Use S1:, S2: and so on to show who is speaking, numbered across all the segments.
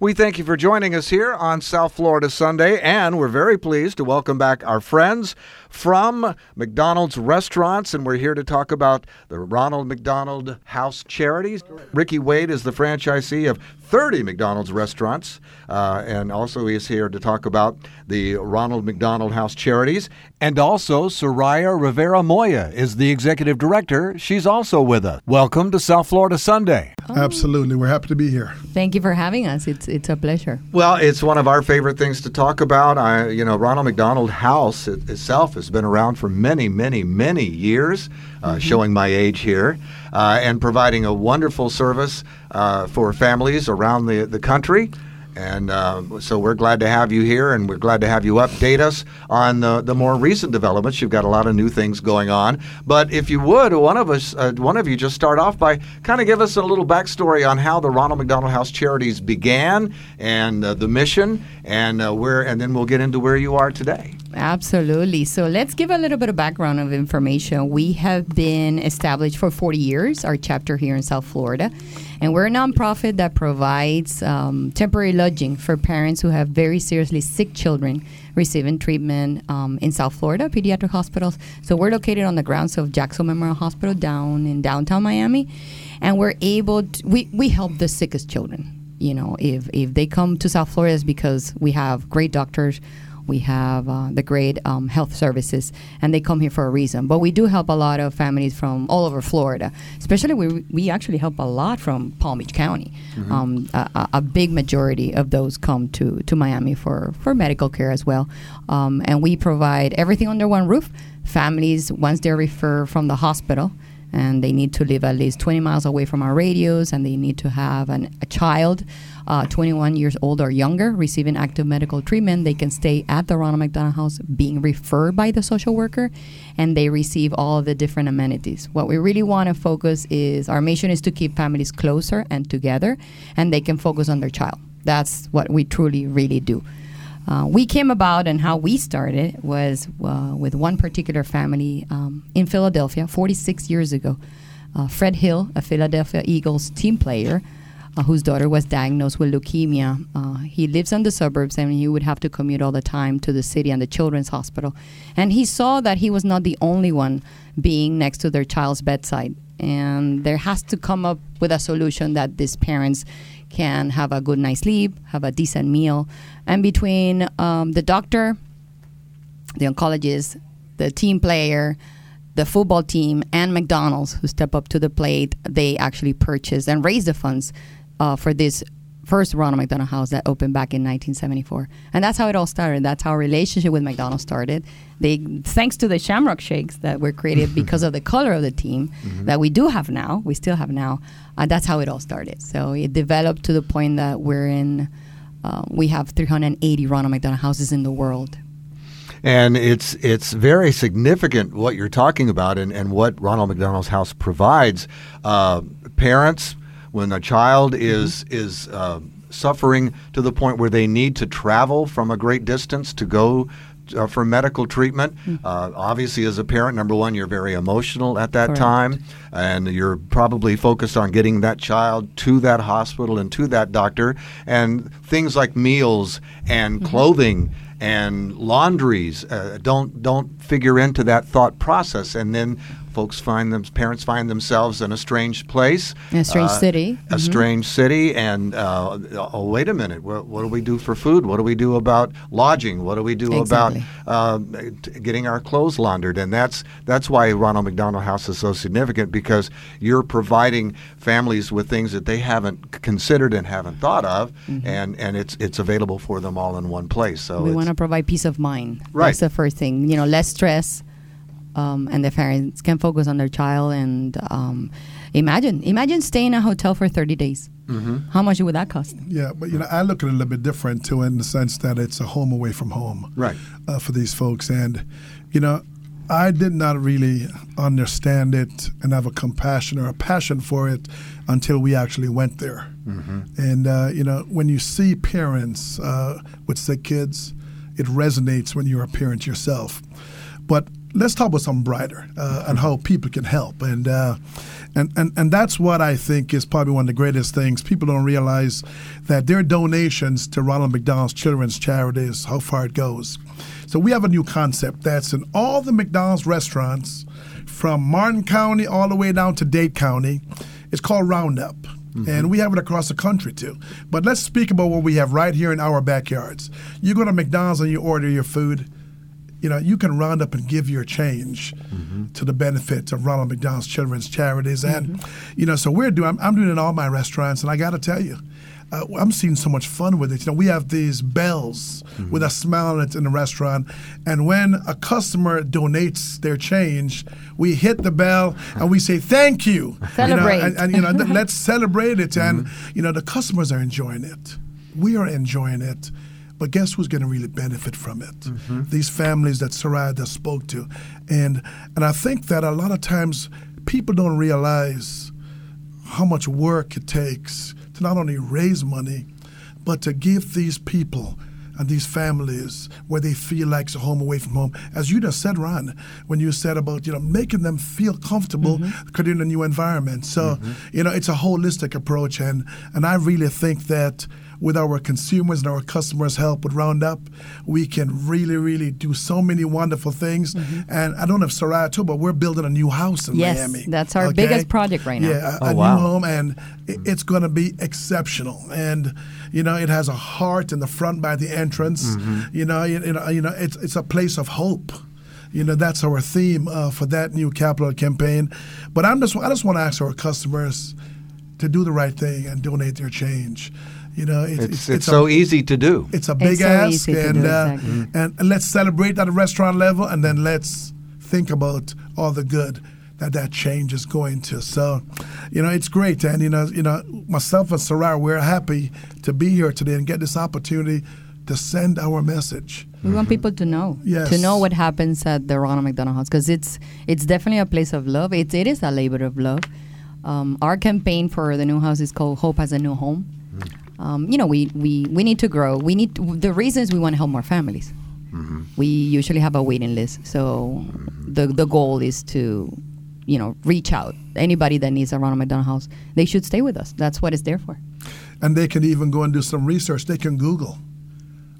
S1: We thank you for joining us here on South Florida Sunday, and we're very pleased to welcome back our friends from McDonald's Restaurants, and we're here to talk about the Ronald McDonald House Charities. Ricky Wade is the franchisee of 30 McDonald's restaurants, uh, and also he is here to talk about the Ronald McDonald House Charities. And also, Soraya Rivera Moya is the executive director. She's also with us. Welcome to South Florida Sunday.
S2: Absolutely. We're happy to be here.
S3: Thank you for having us. It's it's a pleasure.
S1: Well, it's one of our favorite things to talk about. I, you know, Ronald McDonald House it, itself has been around for many, many, many years, uh,
S3: Mm-hmm.
S1: showing my age here, uh, and providing a wonderful service uh, for families around the, the country. And uh, so we're glad to have you here, and we're glad to have you update us on the, the more recent developments. You've got a lot of new things going on. But if you would, one of us, uh, one of you, just start off by kind of give us a little backstory on how the Ronald McDonald House Charities began and uh, the mission, and uh, where, and then we'll get into where you are today.
S3: Absolutely. So let's give a little bit of background of information. We have been established for 40 years, our chapter here in South Florida, and we're a nonprofit that provides um, temporary lodging for parents who have very seriously sick children receiving treatment um, in South Florida, pediatric hospitals. So we're located on the grounds of Jackson Memorial Hospital down in downtown Miami, and we're able to, we, we help the sickest children. You know, if, if they come to South Florida, it's because we have great doctors we have uh, the great um, health services, and they come here for a reason. But we do help a lot of families from all over Florida. Especially, we, we actually help a lot from Palm Beach County. Um, a, a- a big majority of those come to, to Miami for, for medical care as well. Um, and we provide everything under one roof. Families, once they're referred from the hospital, and they need to live at least 20 miles away from our radios, and they need to have an, a child uh, 21 years old or younger receiving active medical treatment. They can stay at the Ronald McDonald House being referred by the social worker, and they receive all the different amenities. What we really want to focus is our mission is to keep families closer and together, and they can focus on their child. That's what we truly, really do. Uh, we came about and how we started was uh, with one particular family um, in Philadelphia 46 years ago. Uh, Fred Hill, a Philadelphia Eagles team player, uh, whose daughter was diagnosed with leukemia. Uh, he lives in the suburbs and he would have to commute all the time to the city and the children's hospital. And he saw that he was not the only one being next to their child's bedside. And there has to come up with a solution that these parents can have a good night's sleep, have a decent meal. And between um, the doctor, the oncologist, the team player, the football team, and McDonald's, who step up to the plate, they actually purchase and raise the funds uh, for this first Ronald McDonald House that opened back in 1974. And that's how it all started. That's how our relationship with McDonald's started. They, thanks to the Shamrock Shakes that were created because of the color of the team that we do have now, we still have now. Uh, that's how it all started. So it developed to the point that we're in. Uh, we have 380 Ronald McDonald houses in the world.
S1: And it's it's very significant what you're talking about and, and what Ronald McDonald's House provides. Uh, parents, when a child is is uh, suffering to the point where they need to travel from a great distance to go uh, for medical treatment, uh, obviously as a parent, number one, you're very emotional at that
S3: Correct.
S1: time, and you're probably focused on getting that child to that hospital and to that doctor, and things like meals and clothing and laundries uh, don't don't figure into that thought process, and then folks find them parents find themselves in a strange place,
S3: In a strange
S1: uh,
S3: city.
S1: a strange city, and uh, oh wait a minute, what, what do we do for food? What do we do about lodging? What do we do
S3: Exactly.
S1: about uh, t- getting our clothes laundered? And that's that's why Ronald McDonald House is so significant because you're providing families with things that they haven't considered and haven't thought of, and, and it's it's available for them all in one place. So
S3: we want to provide peace of mind.
S1: Right.
S3: That's the first thing. You know, less stress, um, and the parents can focus on their child. And um, imagine, imagine staying in a hotel for thirty days. Mm-hmm. How much would that cost?
S2: Yeah, but you know, I look at it a little bit different too, in the sense that it's a home away from home,
S1: Right.
S2: uh, for these folks. And you know, I did not really understand it and have a compassion or a passion for it until we actually went there. And uh, you know, when you see parents uh, with sick kids, it resonates when you're a parent yourself. But let's talk about something brighter uh, and how people can help. And uh, And, and, and that's what I think is probably one of the greatest things. People don't realize that their donations to Ronald McDonald's Children's Charities, how far it goes. So we have a new concept that's in all the McDonald's restaurants from Martin County all the way down to Dade County. It's called Roundup. And we have it across the country too. But let's speak about what we have right here in our backyards. You go to McDonald's and you order your food, you know, you can round up and give your change to the benefit of Ronald McDonald's Children's Charities. And, mm-hmm. you know, so we're doing, I'm, I'm doing it in all my restaurants. And I got to tell you, uh, I'm seeing so much fun with it. You know, we have these bells mm-hmm. with a smile on it in the restaurant, and when a customer donates their change, we hit the bell and we say thank you.
S3: Celebrate.
S2: You know, and, and, you know, let's celebrate it. And mm-hmm. you know, the customers are enjoying it. We are enjoying it. But guess who's going to really benefit from it? Mm-hmm. These families that Sarada spoke to, and and I think that a lot of times people don't realize how much work it takes to not only raise money, but to give these people and these families where they feel like it's a home away from home. As you just said, Ron, when you said about you know making them feel comfortable mm-hmm. creating a new environment. So mm-hmm. you know it's a holistic approach, and and I really think that with our consumers and our customers' help with Roundup, we can really, really do so many wonderful things. And I don't know if Soraya too, but we're building a new house in
S3: Yes,
S2: Miami.
S3: that's our
S2: okay?
S3: biggest project right now.
S2: Yeah, a,
S1: Oh,
S2: a
S1: wow.
S2: new home, and it's going to be exceptional. And you know, it has a heart in the front by the entrance. You know, you, you know, you know, it's it's a place of hope. You know, that's our theme uh, for that new capital campaign. But I'm just I just want to ask our customers to do the right thing and donate their change. You know, it's
S1: It's, it's,
S2: a-
S1: so easy to do.
S2: it's a big
S3: so
S2: ask, and
S3: do,
S2: uh,
S3: exactly.
S2: and and let's celebrate at a restaurant level, and then let's think about all the good that that change is going to. So, you know, it's great, and you know, you know, myself and Sarar, we're happy to be here today and get this opportunity to send our message.
S3: We want people to know,
S2: Mm-hmm. Yes.
S3: to know what happens at the Ronald McDonald House, because it's it's definitely a place of love. It's it is a labor of love. Um, our campaign for the new house is called Hope has a New Home.
S2: Mm-hmm.
S3: Um, you know, we, we we need to grow. We need to, the reasons we want to help more families.
S2: Mm-hmm.
S3: We usually have a waiting list, so the the goal is to, you know, reach out. Anybody that needs a Ronald McDonald House, they should stay with us. That's what it's there for.
S2: And they can even go and do some research. They can Google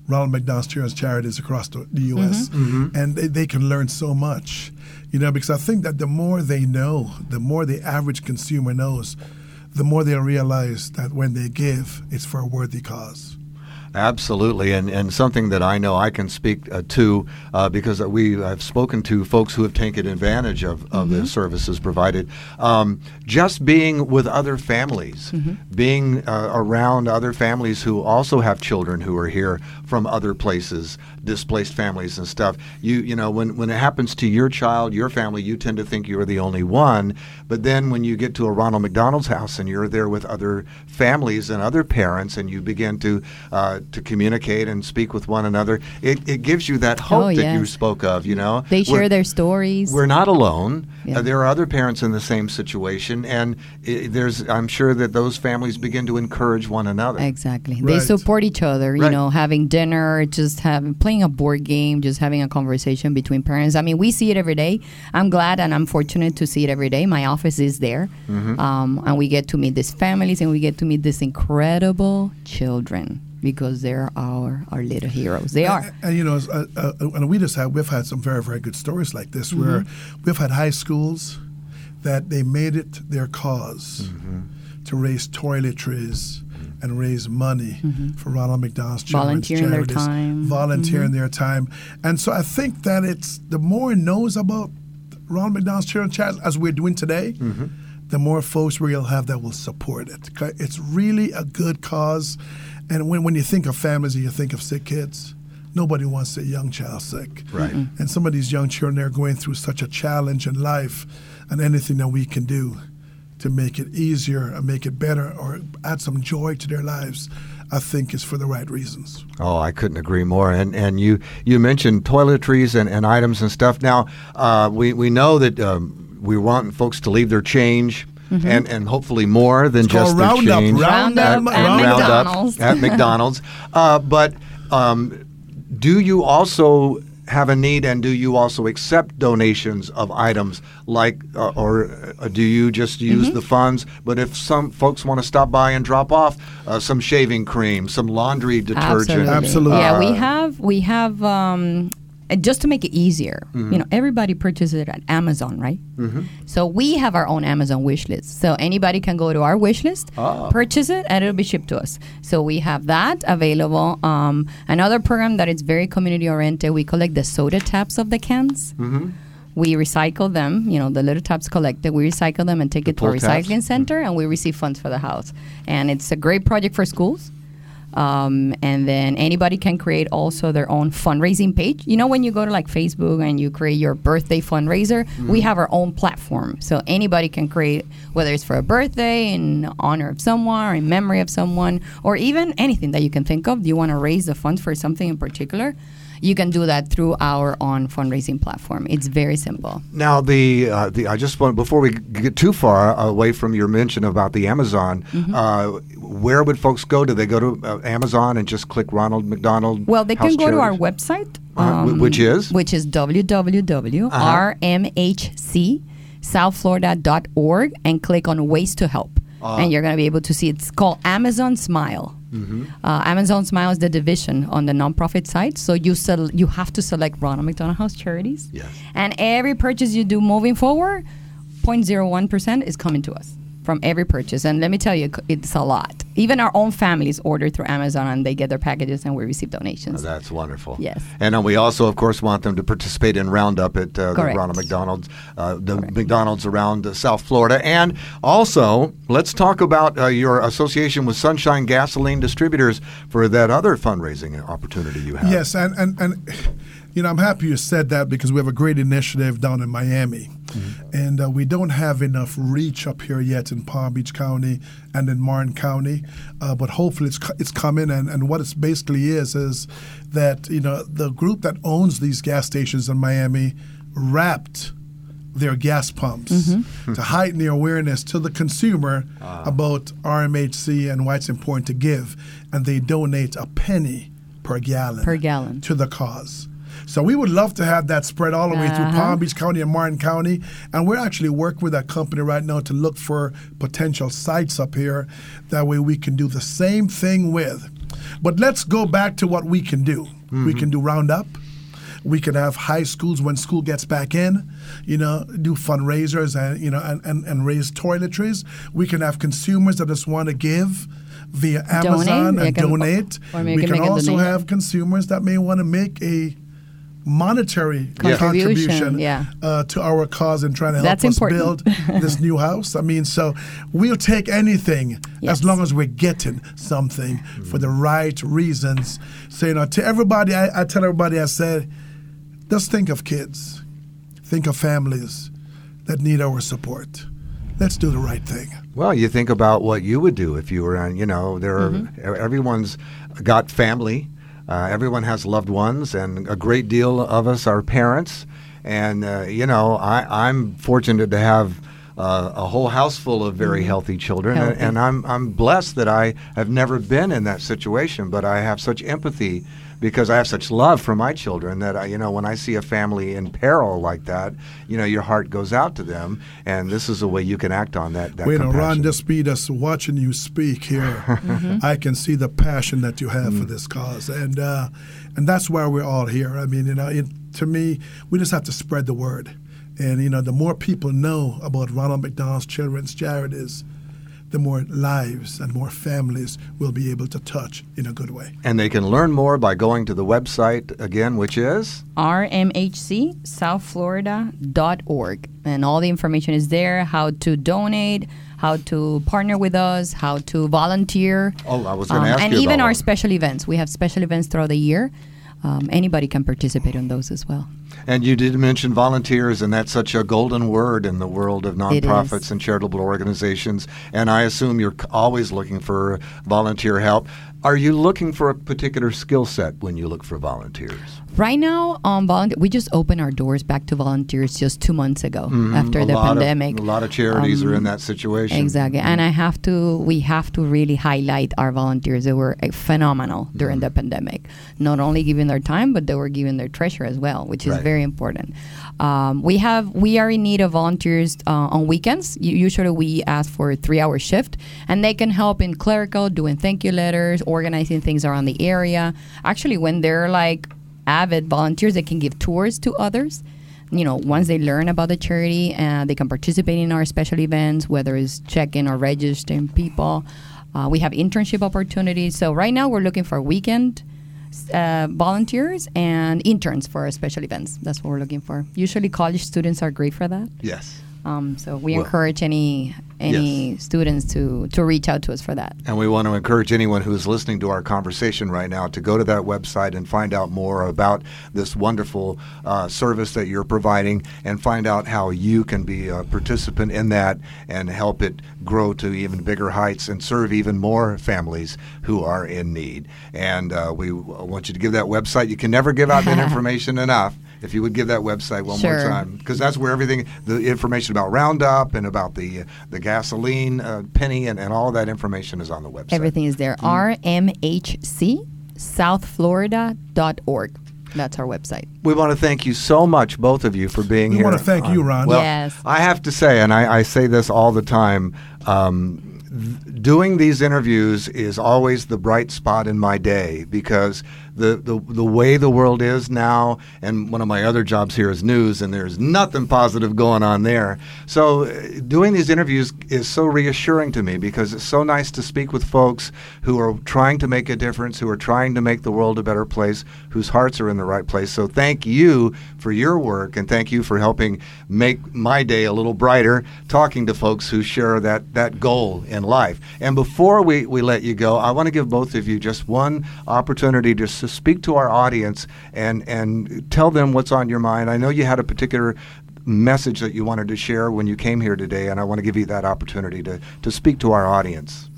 S2: Ronald McDonald's Children's Charities across the, the U.S. and they, they can learn so much. You know, because I think that the more they know, the more the average consumer knows, the more they'll realize that when they give, it's for a worthy cause.
S1: Absolutely, and, and something that I know I can speak uh, to uh, because we I've spoken to folks who have taken advantage of, of the services provided. Um, just being with other families, being uh, around other families who also have children who are here from other places, displaced families and stuff. You you know when when it happens to your child, your family, you tend to think you're the only one. But then when you get to a Ronald McDonald's house and you're there with other families and other parents, and you begin to uh, to communicate and speak with one another, it, it gives you that hope
S3: Oh,
S1: that you spoke of. You know,
S3: They share
S1: We're-
S3: their stories.
S1: we're not alone.
S3: Yeah.
S1: Uh, there are other parents in the same situation, and i there's I'm sure that those families begin to encourage one another.
S3: Exactly. They support each other, you
S1: Right.
S3: know, having dinner, just having playing a board game, just having a conversation between parents. I mean, we see it every day. I'm glad and I'm fortunate to see it every day. My office is there.
S1: Mm-hmm.
S3: Um, and we get to meet these families and we get to meet these incredible children because they're our our little heroes. They are.
S2: And, and, you know, uh, uh, and we just have we've had some very very good stories like this where we've had high schools that they made it their because to raise toiletries and raise money mm-hmm. for Ronald McDonald's Children's
S3: Volunteering their
S2: Charities,
S3: time.
S2: volunteering mm-hmm. their time, and so I think that it's the more it knows about Ronald McDonald's Children's Charities as we're doing today. Mm-hmm. The more folks we'll have that will support it. It's really a good cause. And when, when you think of families and you think of sick kids, nobody wants a young child sick.
S1: Right. Mhm.
S2: And some of these young children they're going through such a challenge in life, and anything that we can do to make it easier and make it better or add some joy to their lives, I think is for the right reasons.
S1: Oh, I couldn't agree more. And and you you mentioned toiletries and, and items and stuff. Now uh, we we know that um, we want folks to leave their change. And, and hopefully more than
S2: It's
S1: just
S2: called
S1: their
S2: Roundup.
S1: change
S3: Roundup
S1: at,
S3: at
S1: Roundup
S3: McDonald's.
S1: at McDonald's. Uh, but um, do you also have a need, and do you also accept donations of items like, uh, or uh, do you just use
S3: Mm-hmm.
S1: the funds? But if some folks want to stop by and drop off uh, some shaving cream, some laundry detergent,
S2: Absolutely.
S3: Yeah, we
S1: uh,
S3: have we have um, uh, just to make it easier.
S1: Mm-hmm.
S3: You know, everybody purchases it at Amazon, right? Mm-hmm. So we have our own Amazon wish list. So anybody can go to our wish list,
S1: Ah.
S3: purchase it, and it'll be shipped to us. So we have that available. Um, another program that is very community oriented. We collect the soda taps of the cans.
S1: Mm-hmm.
S3: We recycle them, you know, the little taps collected. We recycle them and take it to a recycling center, and we receive funds for the house. And it's a great project for schools. Um, and then anybody can create also their own fundraising page. You know, when you go to like Facebook and you create your birthday fundraiser, we have our own platform. So anybody can create, whether it's for a birthday, in honor of someone, or in memory of someone, or even anything that you can think of. Do you want to raise the funds for something in particular? You can do that through our own fundraising platform. It's very simple.
S1: Now, the uh, the I just want before we get too far away from your mention about the Amazon,
S3: Mm-hmm.
S1: uh, where would folks go? Do they go to uh, Amazon and just click Ronald McDonald?
S3: Well, they
S1: House
S3: can go to our website,
S1: Uh-huh, wh- which is?
S3: which is www.rmhcsouthflorida.org and click on Ways to Help,
S1: Ah.
S3: and you're going to be able to see. It's called Amazon Smile.
S1: Mm-hmm.
S3: Uh, Amazon Smile is the division on the nonprofit side, so you sel- you have to select Ronald McDonald House Charities.
S1: Yes.
S3: And every purchase you do moving forward, 0.01 percent is coming to us from every purchase. And let me tell you, it's a lot. Even our own families order through Amazon, and they get their packages, and we receive donations.
S1: That's wonderful.
S3: Yes.
S1: And uh, we also, of course, want them to participate in Roundup at uh, the Ronald McDonald's, uh, the McDonald's around uh, South Florida. And also, let's talk about uh, your association with Sunshine Gasoline Distributors for that other fundraising opportunity you have.
S2: Yes, and, and, and you know, I'm happy you said that because we have a great initiative down in Miami. And uh, we don't have enough reach up here yet in Palm Beach County and in Martin County, uh, but hopefully it's, it's coming. And, and what it basically is is that you know the group that owns these gas stations in Miami wrapped their gas pumps to heighten the awareness to the consumer about RMHC and why it's important to give, and they donate a penny per gallon
S3: Per gallon.
S2: to the cause. So we would love to have that spread all the way through
S3: Uh-huh.
S2: Palm Beach County and Martin County, and we're actually working with that company right now to look for potential sites up here. That way we can do the same thing with. But let's go back to what we can do. We can do Roundup. We can have high schools when school gets back in, you know, do fundraisers and you know and, and, and raise toiletries. We can have consumers that just want to give via Amazon
S3: They
S2: and
S3: can-
S2: donate. we
S3: can
S2: can also
S3: donation.
S2: have consumers that may want to make a monetary
S3: Contribution,
S2: contribution
S3: yeah.
S2: uh, to our cause and trying to help
S3: That's
S2: us
S3: important.
S2: build this new house. I mean, so we'll take anything
S3: Yes.
S2: as long as we're getting something for the right reasons. So, you know, to everybody, I, I tell everybody, I said, just think of kids, think of families that need our support. Let's do the right thing.
S1: Well, you think about what you would do if you were on, you know, there
S3: Mm-hmm.
S1: everyone's got family, uh, everyone has loved ones, and a great deal of us are parents. And, uh, you know, I, I'm fortunate to have uh, a whole house full of very healthy children. and-
S3: Mm-hmm.
S1: And I'm, I'm blessed that I have never been in that situation, but I have such empathy because I have such love for my children that I, you know, when I see a family in peril like that, you know, your heart goes out to them, and this is a way you can act on that. that
S2: Wait, no, Ron,
S1: compassion.
S2: just be just watching you speak here.
S3: Mm-hmm.
S2: I can see the passion that you have for
S1: Mm.
S2: this cause, and uh, and that's why we're all here. I mean, you know, it, to me, we just have to spread the word, and you know, the more people know about Ronald McDonald's Children's Charities, the more lives and more families we'll be able to touch in a good way.
S1: And they can learn more by going to the website again, which is
S3: rmhcsouthflorida.org. And all the information is there how to donate, how to partner with us, how to volunteer.
S1: Oh, I was gonna um, ask
S3: And
S1: you
S3: even
S1: about
S3: our
S1: one.
S3: special events. We have special events throughout the year. Um, anybody can participate in those as well.
S1: And you did mention volunteers, and that's such a golden word in the world of nonprofits and charitable organizations. And I assume you're always looking for volunteer help. Are you looking for a particular skill set when you look for volunteers?
S3: Right now, um, volunteer, we just opened our doors back to volunteers just two months ago after
S1: Mm-hmm. a
S3: the pandemic.
S1: Of, a lot of charities are in
S3: Um,
S1: that situation.
S3: Exactly. And I have to, we have to really highlight our volunteers. They were uh, phenomenal during the pandemic. Not only giving their time, but they were giving their treasure as well, which is
S1: Right.
S3: very important. Um, we have, we are in need of volunteers uh, on weekends. Usually we ask for a three hour shift and they can help in clerical, doing thank you letters, organizing things around the area. Actually, when they're like avid volunteers, they can give tours to others you know, once they learn about the charity, uh, they can participate in our special events, whether it's check-in or registering people. Uh, we have internship opportunities. So right now we're looking for weekend uh, volunteers and interns for our special events. That's what we're looking for. Usually college students are great for that.
S1: Yes.
S3: Um, so we
S1: Well-
S3: encourage any any students to to reach out to us for that.
S1: And we want to encourage anyone who is listening to our conversation right now to go to that website and find out more about this wonderful uh, service that you're providing and find out how you can be a participant in that and help it grow to even bigger heights and serve even more families who are in need. And uh, we want you to give that website. You can never give out that information enough. If you would give that website one more time, because that's where everything, the information about Roundup and about the the gasoline uh, penny and, and all that information is on the website.
S3: Everything is there. RMHC southflorida.org. That's our website.
S1: We want to thank you so much, both of you, for being
S2: We
S1: here.
S2: We wanna thank you, Ron.
S1: Well,
S3: Yes.
S1: I have to say, and I, I say this all the time. Um, th- doing these interviews is always the bright spot in my day because the, the the way the world is now, and one of my other jobs here is news, and there's nothing positive going on there. So, uh, doing these interviews is so reassuring to me because it's so nice to speak with folks who are trying to make a difference, who are trying to make the world a better place, whose hearts are in the right place. So, thank you for your work, and thank you for helping make my day a little brighter, talking to folks who share that that goal in life. And before we, we let you go, I want to give both of you just one opportunity to speak to our audience and, and tell them what's on your mind. I know you had a particular message that you wanted to share when you came here today, and I want to give you that opportunity to, to speak to our audience.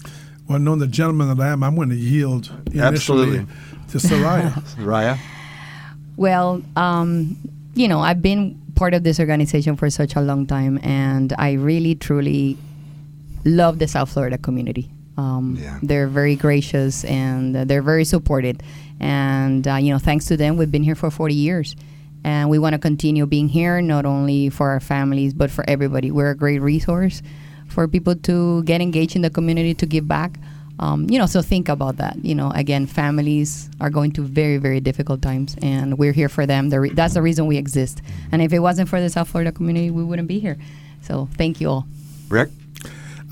S2: Well, knowing the gentleman that I am, I'm going to yield initially
S1: Absolutely.
S2: to Soraya.
S1: Raya?
S3: Well, um, you know, I've been part of this organization for such a long time, and I really, truly love the South Florida community. Um,
S1: Yeah.
S3: They're very gracious and uh, they're very supported. And, uh, you know, thanks to them, we've been here for 40 years. And we want to continue being here, not only for our families, but for everybody. We're a great resource for people to get engaged in the community, to give back. Um, you know, so think about that. You know, again, families are going through very, very difficult times, and we're here for them. The re- that's the reason we exist. And if it wasn't for the South Florida community, we wouldn't be here. So thank you all.
S1: Rick?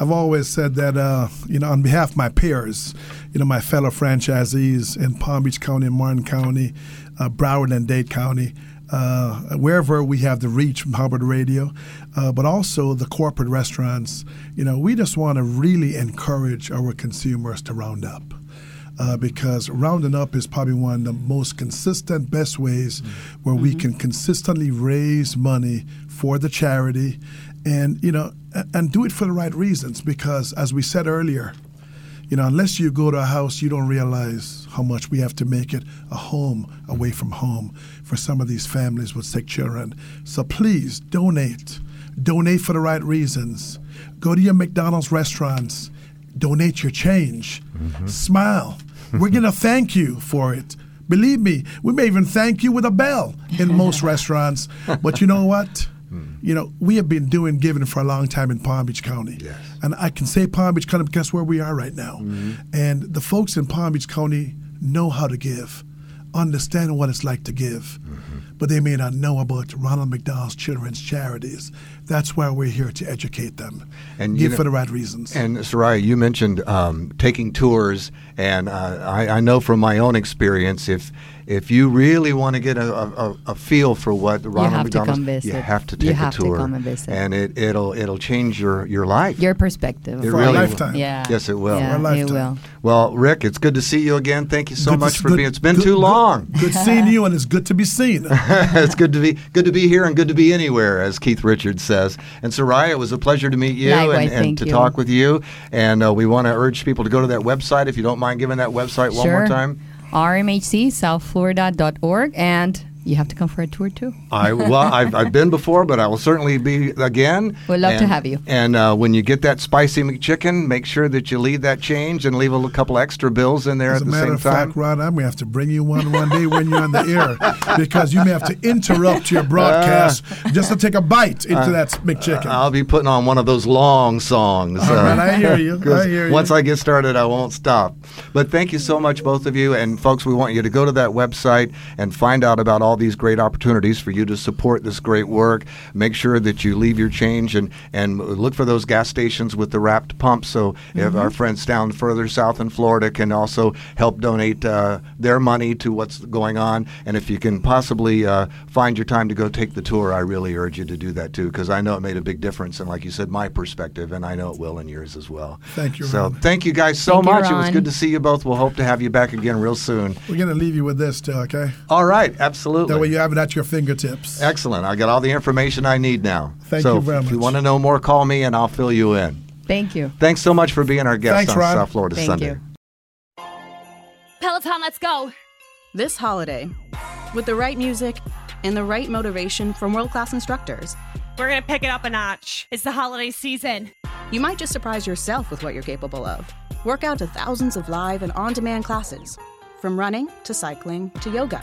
S2: I've always said that, uh, you know, on behalf of my peers, you know, my fellow franchisees in Palm Beach County and Martin County, uh, Broward and Dade County, uh, wherever we have the reach from Hubbard Radio, uh, but also the corporate restaurants, you know, we just want to really encourage our consumers to round up. Uh, because rounding up is probably one of the most consistent, best ways where we can consistently raise money for the charity, and you know, and do it for the right reasons. Because as we said earlier, you know, unless you go to a house, you don't realize how much we have to make it a home away from home for some of these families with sick children. So please donate. Donate for the right reasons. Go to your McDonald's restaurants. Donate your change. Mm-hmm. Smile. We're going to thank you for it. Believe me, we may even thank you with a bell in most restaurants. But you know what? You know, we have been doing giving for a long time in Palm Beach County.
S1: Yes.
S2: And I can say Palm Beach County because where we are right now. Mm-hmm. And the folks in Palm Beach County know how to give, understand what it's like to give, mm-hmm. but they may not know about Ronald McDonald's Children's Charities. That's why we're here to educate them
S1: And you know-
S2: for the right reasons.
S1: And Soraya, you mentioned um, taking tours, and uh, I, I know from my own experience, if if you really want to get a, a, a feel for what Ronald
S3: have to
S1: McDonald's,
S3: come visit.
S1: you have to
S3: You
S1: take
S3: have
S1: a
S3: to
S1: tour,
S3: come and visit.
S1: and it it'll it'll change your your life.
S3: Your perspective.
S1: It
S2: For
S1: really
S2: a
S1: will.
S2: lifetime.
S3: Yeah.
S1: Yes, it will.
S3: Yeah,
S2: For a
S3: it will.
S1: Well, Rick, it's good to see you again. Thank you so
S2: Good
S1: much
S2: s-
S1: for
S2: good-
S1: being. It's been
S2: good-
S1: too long.
S2: Good seeing you, and it's good to be seen.
S1: it's good to be good to be here and good to be anywhere, as Keith Richards says. And Soraya, it was a pleasure to meet you
S3: Likewise,
S1: and, and to
S3: you.
S1: talk with you. And uh, we want to urge people to go to that website if you don't mind giving that website one more
S3: Sure.
S1: time.
S3: rmhcsouthflorida.org, and you have to come for a tour too.
S1: I well, I've, I've been before, but I will certainly be again.
S3: We'd love to have you.
S1: And uh, when you get that spicy McChicken, make sure that you leave that change and leave a couple extra bills in there
S2: As
S1: at the
S2: matter
S1: same
S2: of
S1: time.
S2: fact, Rod, I may have to bring you one one day when you're on the air because you may have to interrupt your broadcast uh, just to take a bite into uh, that McChicken.
S1: I'll be putting on one of those long songs.
S2: All right, uh, I hear you.
S1: 'cause
S2: I hear you.
S1: Once I get started, I won't stop. But thank you so much, both of you. And folks, we want you to go to that website and find out about all these great opportunities for you to support this great work. Make sure that you leave your change and, and look for those gas stations with the wrapped pumps. So if
S2: Mm-hmm.
S1: our friends down further south in Florida can also help donate uh, their money to what's going on. And if you can possibly uh, find your time to go take the tour, I really urge you to do that too, because I know it made a big difference. And like you said, my perspective, and I know it will in yours as well.
S2: Thank you,
S1: So
S2: Ron.
S1: thank you guys so
S3: Thank you,
S1: much. It was good to see you both. We'll hope to have you back again real soon.
S2: We're going to leave you with this, too, okay?
S1: All right, absolutely.
S2: That way you have it at your fingertips.
S1: Excellent. I got all the information I need now.
S2: Thank
S1: so
S2: you very much.
S1: if you want to know more, call me and I'll fill you in.
S3: Thank you.
S1: Thanks so much for being our guest
S2: Thanks,
S1: on
S2: Ron.
S1: South Florida
S3: Thank
S1: Sunday.
S3: you.
S4: Peloton, let's go!
S5: This holiday, with the right music and the right motivation from world class instructors,
S6: We're gonna pick it up a notch. It's the holiday season.
S5: you might just surprise yourself with what you're capable of. Work out to thousands of live and on demand classes, from running to cycling to yoga.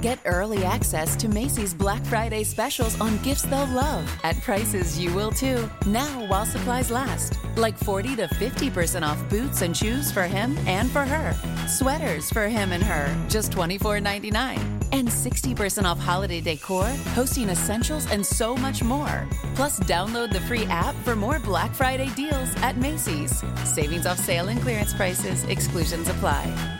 S7: Get early access to Macy's Black Friday specials on gifts they'll love at prices you will too. Now while supplies last. Like 40 to 50% off boots and shoes for him and for her. Sweaters for him and her, just $24.99. And 60% off holiday decor, hosting essentials, and so much more. Plus, download the free app for more Black Friday deals at Macy's. Savings off sale and clearance prices, exclusions apply.